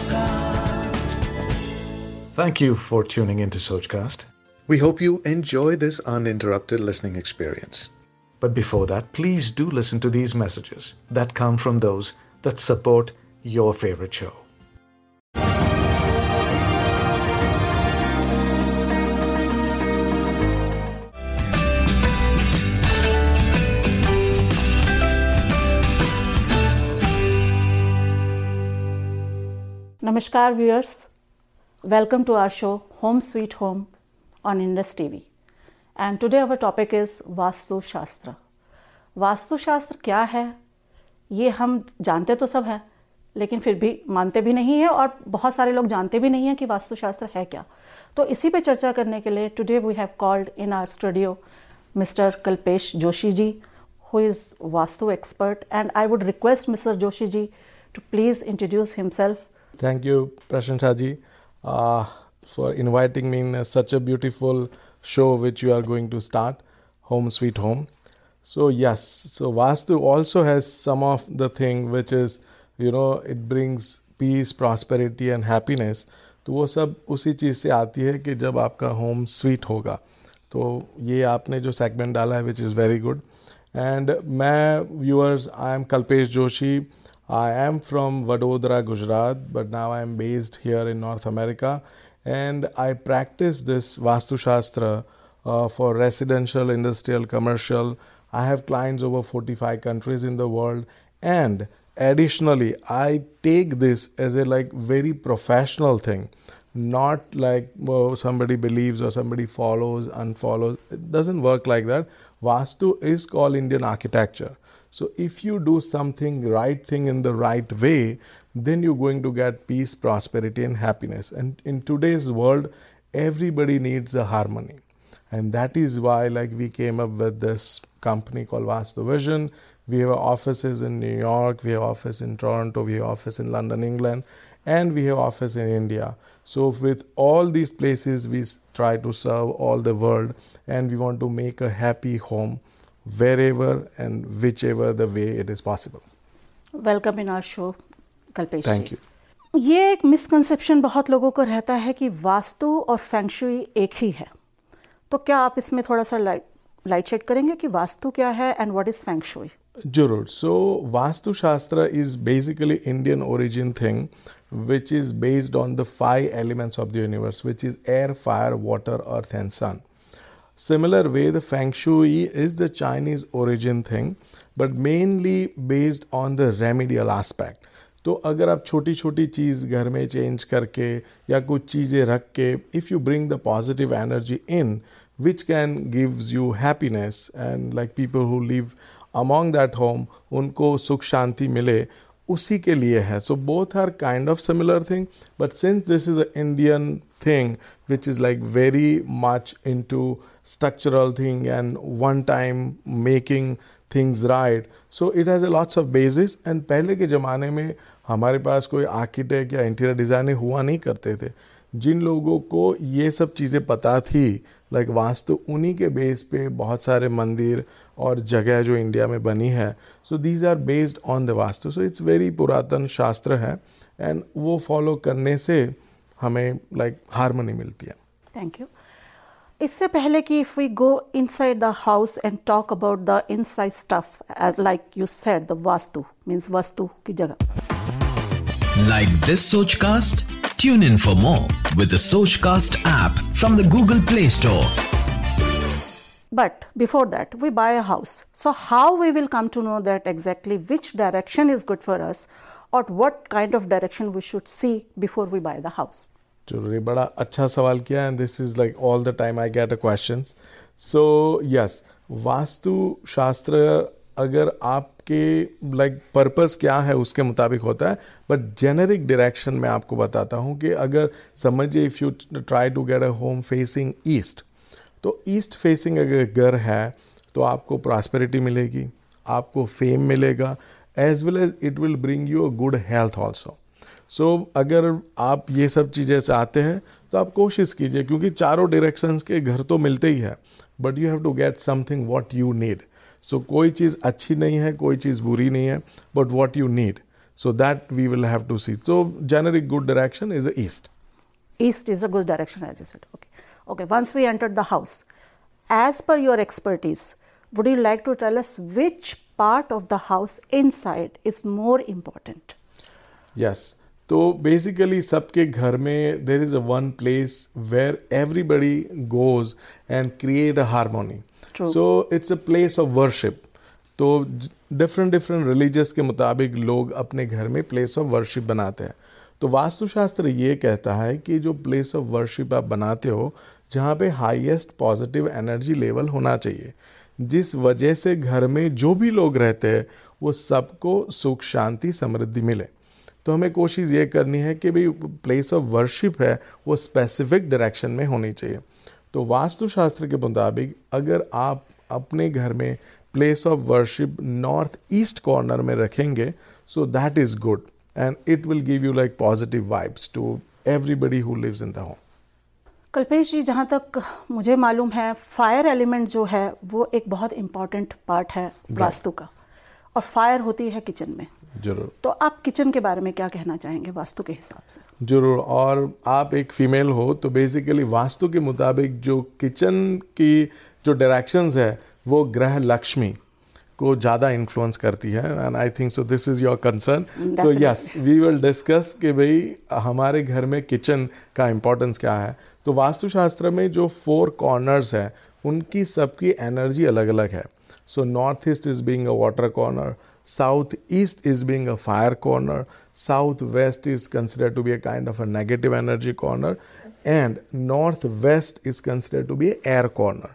Sochcast. Thank you for tuning into Sochcast. We hope you enjoy this uninterrupted listening experience. But before that, please do listen to these messages that come from those that support your favorite show. नमस्कार viewers welcome to our show home sweet home on Indus T V and today our topic is Vastushastra. Vastushastra क्या है? ये हम जानते तो सब हैं, लेकिन फिर भी मानते भी नहीं हैं और बहुत सारे लोग जानते भी नहीं हैं कि वास्तुशास्त्र है क्या. तो इसी पे चर्चा करने के लिए today we have called in our studio mister Kalpesh Joshi ji who is vastu expert and I would request mister Joshi ji to please introduce himself thank you Prashansa ji for inviting me in such a beautiful show which you are going to start home sweet home so yes so vastu also has some of the thing which is you know it brings peace prosperity and happiness तो वो सब उसी चीज़ से आती है कि जब आपका होम स्वीट होगा। तो ये आपने जो सेगमेंट डाला है which is very good and मैं viewers I am Kalpesh Joshi I am from Vadodara, Gujarat, but now I am based here in North America. And I practice this Vastu Shastra uh, for residential, industrial, commercial. I have clients over 45 countries in the world. And additionally I take this as a like very professional thing. Not like well, somebody believes or somebody follows unfollows. It doesn't work like that. Vastu is called indian architecture so if you do something right thing in the right way, then you're going to get peace, prosperity, and happiness. And in today's world, everybody needs a harmony. And that is why like we came up with this company called Vastu Vision. We have offices in New York, we have office in Toronto, we have office in London, England, and we have office in India. So with all these places, we try to serve all the world, and we want to make a happy home wherever and whichever the way it is possible. Welcome in our show, Kalpesh. Thank you. ये एक misconception बहुत लोगों को रहता है कि वास्तु और फैंक्शुई एक ही है तो क्या आप इसमें थोड़ा सा लाइट लाइट शेड करेंगे कि वास्तु क्या है एंड व्हाट इज़ फैंक्शुई ज़रूर so vastushastra is basically Indian origin thing which is based on the five elements of the universe which is air fire water earth and sun Similar way, the Feng Shui is the Chinese origin thing, but mainly based on the remedial aspect. तो अगर आप छोटी छोटी चीज़ घर में change करके या कुछ चीज़ें रख के if you bring the positive energy in which can gives you happiness and like people who live among that home उनको सुख शांति मिले उसी के लिए है। So both are kind of similar thing but since this is a Indian thing which is like very much into structural thing and one time making things right so it has a lots of basis and पहले के ज़माने में हमारे पास कोई architect या interior designer हुआ नहीं करते थे। जिन लोगों को ये सब चीज़ें पता थी लाइक like वास्तु उन्हीं के बेस पे बहुत सारे मंदिर और जगह जो इंडिया में बनी है। So these are based on the vastu so it's very पुरातन शास्त्र है। एंड वो फॉलो करने से हमें लाइक like, हारमोनी मिलती है। थैंक यू इससे पहले कि if we go inside the house and talk about the inside stuff like you said the vastu means वस्तु की जगह। Like this Sochcast? Tune in for more with the cast app from the Google Play Store. But before that, we buy a house. So, how we will come to know that exactly which direction is good for us or what kind of direction we should see before we buy the house? चलो ये बड़ा अच्छा सवाल किया and this is like all the time I get a question so yes Vastu Shastra अगर आपके like like, purpose क्या है उसके मुताबिक होता है बट जेनरिक डायरेक्शन में आपको बताता हूँ कि अगर समझिए if you try to get a home facing east तो ईस्ट फेसिंग अगर घर है तो आपको प्रॉस्पेरिटी मिलेगी, आपको फेम मिलेगा as well as it will bring you a good health also so अगर आप ये सब चीज़ें चाहते हैं तो आप कोशिश कीजिए, क्योंकि चारों डायरेक्शंस के घर तो मिलते ही है but you have to get something what you need so कोई चीज़ अच्छी नहीं है, कोई चीज़ बुरी नहीं है but what you need so that we will have to see तो generic good direction is the east a good direction, as you said. Okay. Okay once we entered the house as per your expertise would you like to tell us which part of the house inside is more important? Yes. तो basically सबके घर में there is a one place where everybody goes and create a harmony so it's a place of worship तो different different religious के मुताबिक लोग अपने घर में प्लेस ऑफ़ वर्शिप बनाते हैं। तो वास्तुशास्त्र ये कहता है कि जो प्लेस ऑफ़ वर्शिप आप बनाते हो जहाँ पे हाईएस्ट पॉजिटिव एनर्जी लेवल होना चाहिए। जिस वजह से घर में जो भी लोग रहते हैं, वो सबको सुख, शांति, समृद्धि मिले। तो हमें कोशिश ये करनी है कि भाई प्लेस ऑफ़ वर्शिप है, वो स्पेसिफिक डायरेक्शन में होनी चाहिए। तो वास्तुशास्त्र के मुताबिक अगर आप अपने घर में place of worship north east corner में रखेंगे so that is good and it will give you like positive vibes to everybody who lives in the home Kalpesh ji जहाँ तक मुझे मालूम है फायर एलिमेंट जो है वो एक बहुत इंपॉर्टेंट पार्ट है वास्तु का। और फायर होती है किचन में। ज़रूर। तो आप किचन के बारे में क्या कहना चाहेंगे वास्तु के हिसाब से? ज़रूर। और आप एक फीमेल हो तो बेसिकली वास्तु के मुताबिक जो किचन की जो डायरेक्शंस है वो ग्रह लक्ष्मी। को ज़्यादा इन्फ्लुएंस करती है and I think so this is your concern so yes we will discuss कि भाई हमारे घर में किचन का इम्पोर्टेंस क्या है। तो वास्तुशास्त्र में जो फोर कॉर्नर्स हैं उनकी सबकी एनर्जी अलग अलग है so north east is being a water corner south east is being a fire corner south west is consider to be a kind of a negative energy corner and north west is consider to be air corner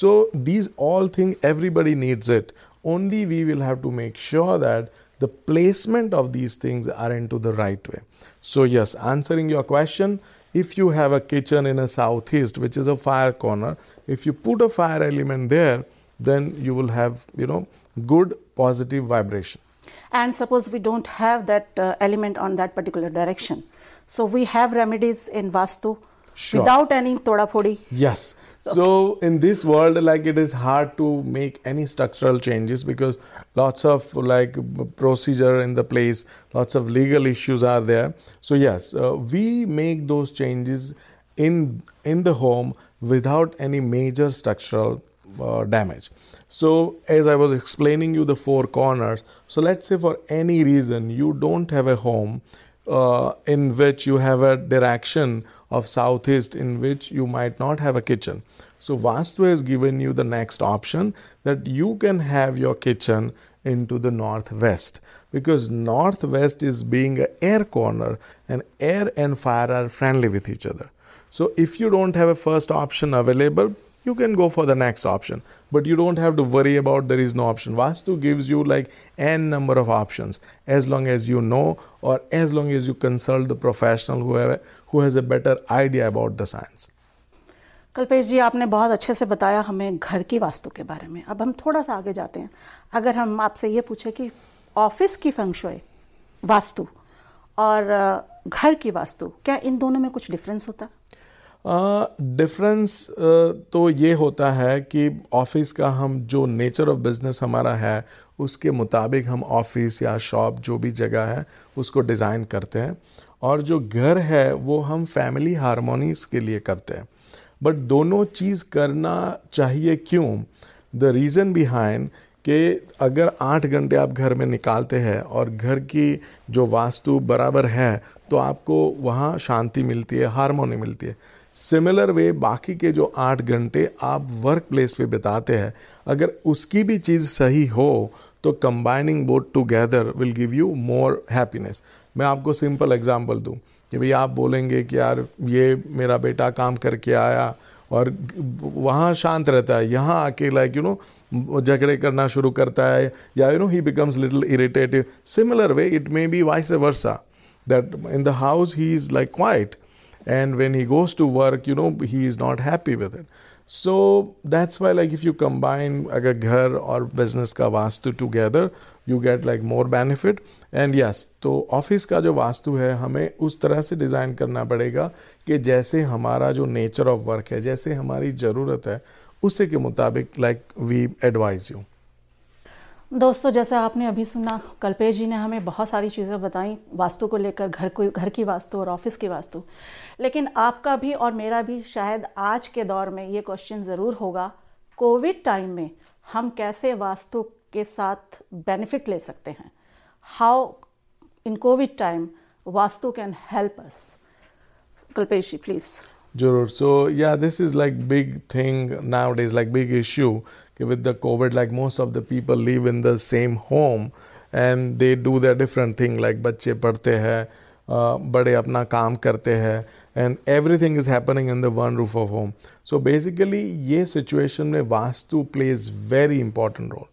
so these all thing everybody needs it Only we will have to make sure that the placement of these things are into the right way. So yes, answering your question, if you have a kitchen in a southeast, which is a fire corner, if you put a fire element there, then you will have you know good positive vibration. And suppose we don't have that uh, element on that particular direction. So we have remedies in Vastu sure. without any toda. Yes. So in this world, like it is hard to make any structural changes because lots of like procedure in the place, lots of legal issues are there. So yes, uh, we make those changes in in the home without any major structural uh, damage. So, as I was explaining you the four corners, so let's say for any reason you don't have a home uh, in which you have a direction of southeast in which you might not have a kitchen. So, Vastu has given you the next option that you can have your kitchen into the northwest because northwest is being a air corner and air and fire are friendly with each other. So, if you don't have a first option available, you can go for the next option but you don't have to worry about there is no option vastu gives you like n number of options as long as you know or as long as you consult the professional who, have, who has a better idea about the science Kalpesh ji आपने बहुत अच्छे से बताया हमें घर की वास्तु के बारे में अब हम थोड़ा सा आगे जाते हैं अगर हम आपसे ये पूछे कि ऑफ़िस की फंक्शुए वास्तु और घर की वास्तु क्या इन दोनों में कुछ डिफरेंस होता है डिफरेंस uh, uh, तो ये होता है कि ऑफ़िस का हम जो नेचर ऑफ़ बिज़नेस हमारा है उसके मुताबिक हम ऑफ़िस या शॉप जो भी जगह है उसको डिज़ाइन करते हैं। और जो घर है वो हम फैमिली हारमोनीस के लिए करते हैं। बट दोनों चीज़ करना चाहिए क्यों? द रीज़न बिहाइंड कि अगर आठ घंटे आप घर में निकालते हैं और घर की जो वास्तु बराबर है तो आपको वहाँ शांति मिलती है हारमोनी मिलती है। सिमिलर वे बाकी के जो आठ घंटे आप वर्क प्लेस पे बिताते हैं, अगर उसकी भी चीज़ सही हो तो combining both together will give you more happiness मैं आपको सिंपल एग्जांपल दूँ कि भाई आप बोलेंगे कि यार, ये मेरा बेटा काम करके आया और वहाँ शांत रहता है, यहाँ आके लाइक यू नो झगड़े करना शुरू करता है, या you know he becomes little irritative similar way it may be vice versa that in the house he is like quite and when he goes to work you know he is not happy with it so that's why like if you combine a ghar or business ka vastu together you get like more benefit and yes तो office का जो वास्तु है हमें उस तरह से design करना पड़ेगा कि जैसे हमारा जो नेचर ऑफ़ वर्क है जैसे हमारी ज़रूरत है उसी के मुताबिक लाइक वी एडवाइज यू दोस्तों, जैसे आपने अभी सुना, कल्पेश जी ने हमें बहुत सारी चीज़ें बताई, वास्तु को लेकर, घर को, घर की वास्तु और ऑफ़िस की वास्तु। लेकिन आपका भी और मेरा भी शायद आज के दौर में ये क्वेश्चन ज़रूर होगा, कोविड टाइम में हम कैसे वास्तु के साथ बेनिफिट ले सकते हैं? How in COVID time vastu can help us Kalpesh ji please ज़रूर। So yeah this is like big thing nowadays like big issue with the COVID, like most of the people live in the same home and they do their different thing like बच्चे पढ़ते हैं बड़े अपना काम करते हैं and everything is happening in the one roof of home. So basically ये situation में vastu plays very important role.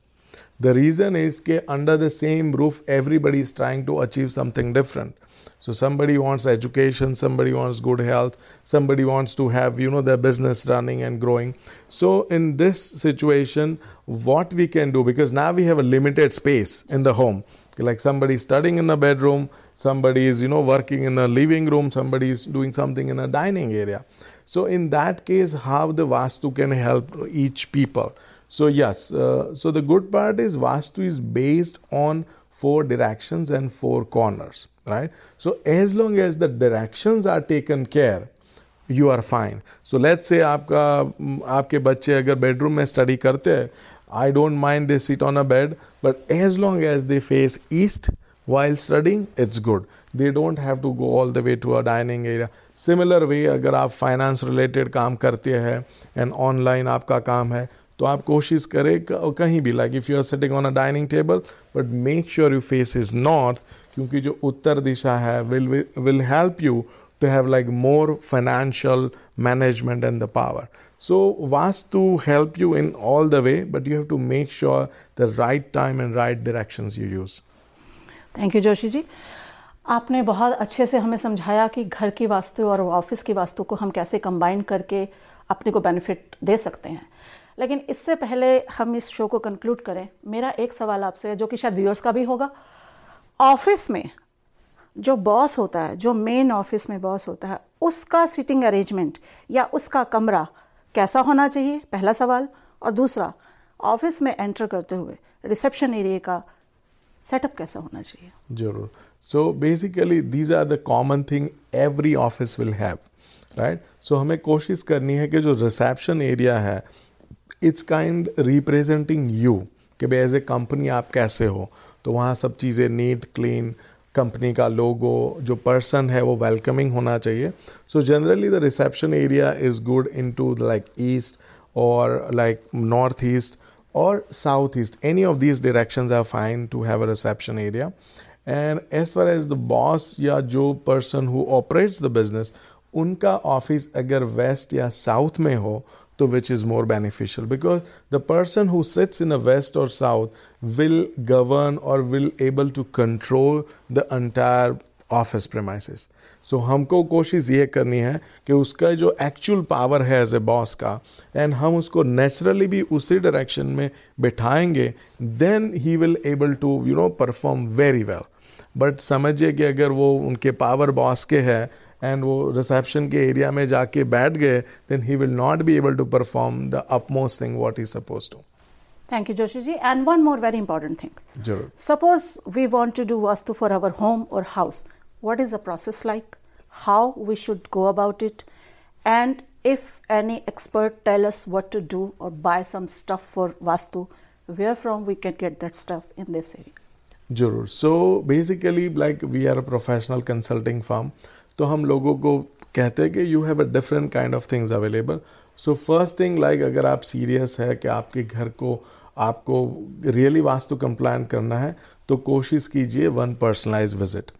The reason is that under the same roof everybody is trying to achieve something different. So somebody wants education, somebody wants good health, somebody wants to have, you know, their business running and growing. So in this situation, what we can do, because now we have a limited space in the home. Like somebody is studying in the bedroom, somebody is, you know, working in the living room, somebody is doing something in a dining area. So in that case, how the Vastu can help each people. So yes, uh, so the good part is Vastu is based on four directions and four corners right so as long as the directions are taken care you are fine so let's say आपका आपके बच्चे अगर bedroom में study करते हैं I don't mind they sit on a bed, but as long as they face east while studying, it's good. They don't have to go all the way to a dining area. Similar way, अगर आप finance related काम करते हैं and online आपका काम है तो आप कोशिश करें कहीं भी like if you are sitting on a dining table but make sure you face is north क्योंकि जो उत्तर दिशा है will will help you to have like more financial management and the power so to help you in all the way, but you have to make sure the right time and right directions you use. Thank you Joshi ji आपने बहुत अच्छे से हमें समझाया कि घर की वास्तु और ऑफ़िस की वास्तु को हम कैसे कंबाइन करके अपने को बेनिफिट दे सकते हैं। लेकिन इससे पहले हम इस शो को कंक्लूड करें। मेरा एक सवाल आपसे है, जो कि शायद व्यूअर्स का भी होगा। ऑफ़िस में जो बॉस होता है, जो मेन ऑफ़िस में बॉस होता है, उसका सिटिंग अरेंजमेंट या उसका कमरा कैसा होना चाहिए? पहला सवाल। और दूसरा ऑफ़िस में एंटर करते हुए रिसेप्शन एरिया का सेटअप कैसा होना चाहिए? ज़रूर। So basically these are the common thing every office will have right so हमें कोशिश करनी है कि जो रिसेप्शन एरिया है इट्स काइंड रिप्रेजेंटिंग यू कि भाई एज ए कंपनी आप कैसे हो? तो वहाँ सब चीज़ें नीट क्लीन कंपनी का लोगो जो पर्सन है वो वेलकमिंग होना चाहिए। So generally the reception area is good into like east और लाइक नॉर्थ ईस्ट और south east any of these directions are fine to have a reception area and as far as the boss या जो person who operates the business उनका office अगर west या south में हो to which is more beneficial. Because the person who sits in the west or south will govern or will able to control the entire office premises so हमको कोशिश ये करनी है कि उसका जो एक्चुअल पावर है एज ए बॉस का एंड हम उसको नेचुरली भी उसी डायरेक्शन में बिठाएँगे then he will able to you know perform very well but समझिए कि अगर वो उनके पावर बॉस के है एंड वो रिसेप्शन के एरिया में जाके बैठ गए then he will not be able to perform the upmost thing what he suppose to Thank you, Joshi ji. And one more very important thing. Sure. Suppose we want to do Vastu for our home or house. What is the process like? How we should go about it? And if any expert tell us what to do or buy some stuff for Vastu, where from we can get that stuff in this area? Jurur. So basically, like we are a professional consulting firm. तो हम लोगों को कहते हैं कि you have a different kind of things available so first thing like अगर आप serious है कि आपके घर को, आपको रियली वास्तु कंप्लान करना है तो कोशिश कीजिए वन पर्सनलाइज विज़िट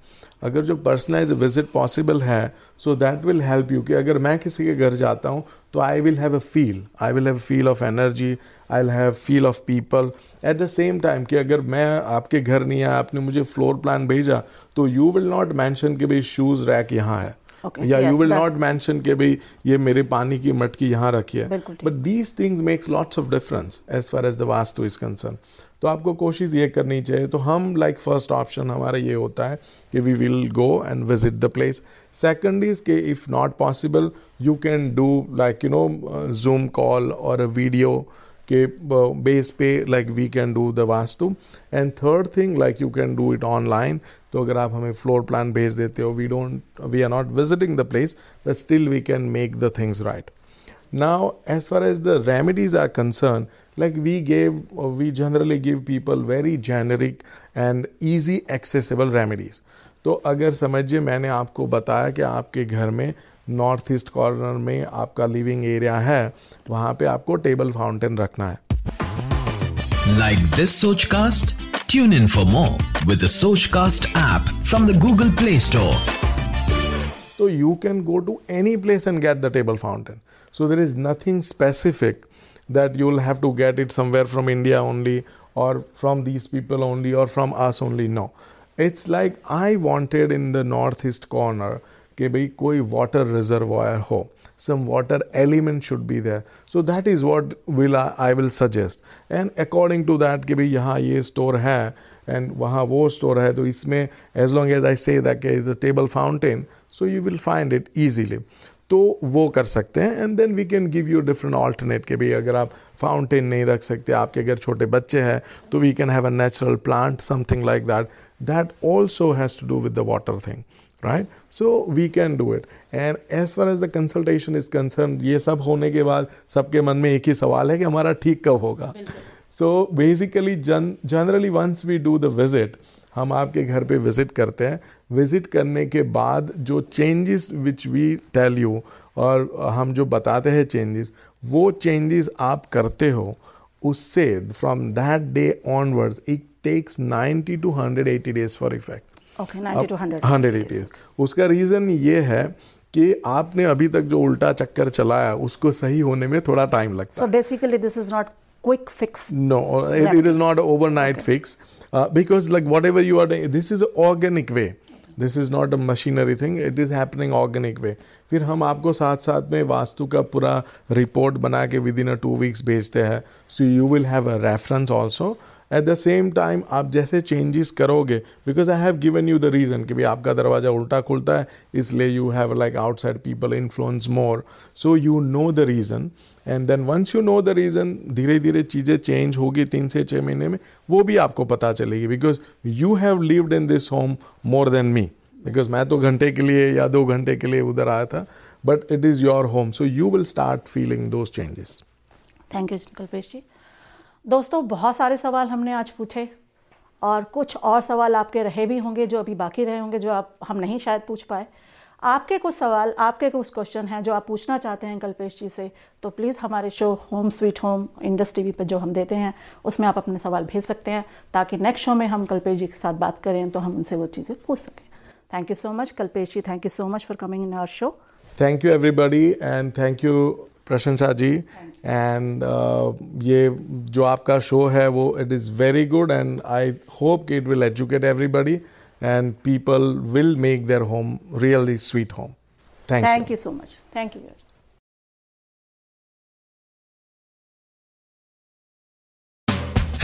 अगर जो पर्सनलाइज विज़िट पॉसिबल है so that will help you कि अगर मैं किसी के घर जाता हूँ तो I will have a feel I will have feel of energy I will have feel of people at the same time कि अगर मैं आपके घर नहीं आया आपने मुझे फ्लोर प्लान भेजा तो यू विल नॉट मैंशन कि भाई शूज़ रैक यहाँ है। या यू विल नॉट मैंशन कि भाई ये मेरे पानी की मटकी यहाँ रखी है। But these things makes lots of difference as far as the vastu is concern तो आपको कोशिश ये करनी चाहिए। तो हम लाइक फ़र्स्ट ऑप्शन हमारा ये होता है कि we will go and visit the place second is के if not possible you can do like you know Zoom call और अ वीडियो के बेस पे like we can do the vastu and third thing like you can do it online तो अगर आप हमें floor plan भेज देते हो we don't we are not visiting the place but still we can make the things right now, as far as the remedies are concerned, like, we gave we generally give people very generic and easy accessible remedies. तो अगर समझिए, मैंने आपको बताया कि आपके घर में नॉर्थ ईस्ट कॉर्नर में आपका लिविंग एरिया है वहाँ पे आपको टेबल फाउंटेन रखना है like this Sochcast tune in for more with Sochcast app from the Google Play store तो you can go to any place and get the table fountain so there is nothing specific that you will have to get it somewhere from India only or from these people only or from us only. No. It's like I wanted in the northeast corner कि भाई कोई water reservoir हो some water element should be there so that is what will I will suggest and according to that कि भाई यहाँ ये store है and वहाँ वो स्टोर है तो इसमें as long as I say that के is a table fountain so you will find it easily तो वो कर सकते हैं and then we can give you different alternate के भाई अगर आप फाउंटेन नहीं रख सकते, आपके अगर छोटे बच्चे हैं तो we can have a natural plant something like that that also has to do with the water thing right so we can do it and as far as the consultation is concern ये सब होने के बाद सबके मन में एक ही सवाल है कि हमारा ठीक कब होगा। सो बेसिकली जन generally once we do the visit हम आपके घर पे विज़िट करते हैं। विज़िट करने के बाद जो changes which we tell you और हम जो बताते हैं चेंजेस वो चेंजेस आप करते हो उससे from that day onwards it takes 90 to 180 days for effect okay 90 to 100 hundred eighties उसका रीज़न ये है कि आपने अभी तक जो उल्टा चक्कर चलाया उसको सही होने में थोड़ा टाइम लगता so basically this is not quick fix. No it, it is not an overnight okay. fix. Uh, because like whatever you are doing this is an organic way. This is not a machinery thing it is happening organic way फिर हम आपको साथ साथ में वास्तु का पूरा report बना के within a two weeks भेजते हैं। So you will have a reference also at the same time आप जैसे चेंजेस करोगे because I have given you the reason कि भाई आपका दरवाज़ा उल्टा खुलता है, इसलिए you have like outside people influence more so you know the reason and then once you know the reason धीरे धीरे चीज़ें चेंज होगी तीन से छः महीने में, वो भी आपको पता चलेगी because you have lived in this home more than me because मैं तो घंटे के लिए या दो घंटे के लिए उधर आया था but it is your home so you will start feeling those changes thank you Kalpesh ji दोस्तों बहुत सारे सवाल हमने आज पूछे और कुछ और सवाल आपके रहे भी होंगे जो अभी बाकी रहे होंगे जो आप हम नहीं शायद पूछ पाए। आपके कुछ सवाल आपके कुछ क्वेश्चन हैं जो आप पूछना चाहते हैं कल्पेश जी से तो प्लीज़ हमारे show home sweet home Indus TV पर जो हम देते हैं उसमें आप अपने सवाल भेज सकते हैं ताकि नेक्स्ट शो में हम कल्पेश जी के साथ बात करें तो हम उनसे वो चीज़ें पूछ सकें। Thank you so much Kalpesh ji thank you so much for coming in our show thank you everybody and thank you Prashansa ji. And uh, ये जो आपका शो है वो it is very good and I hope कि it will educate everybody and people will make their home really sweet home. Thank, Thank you. you so much.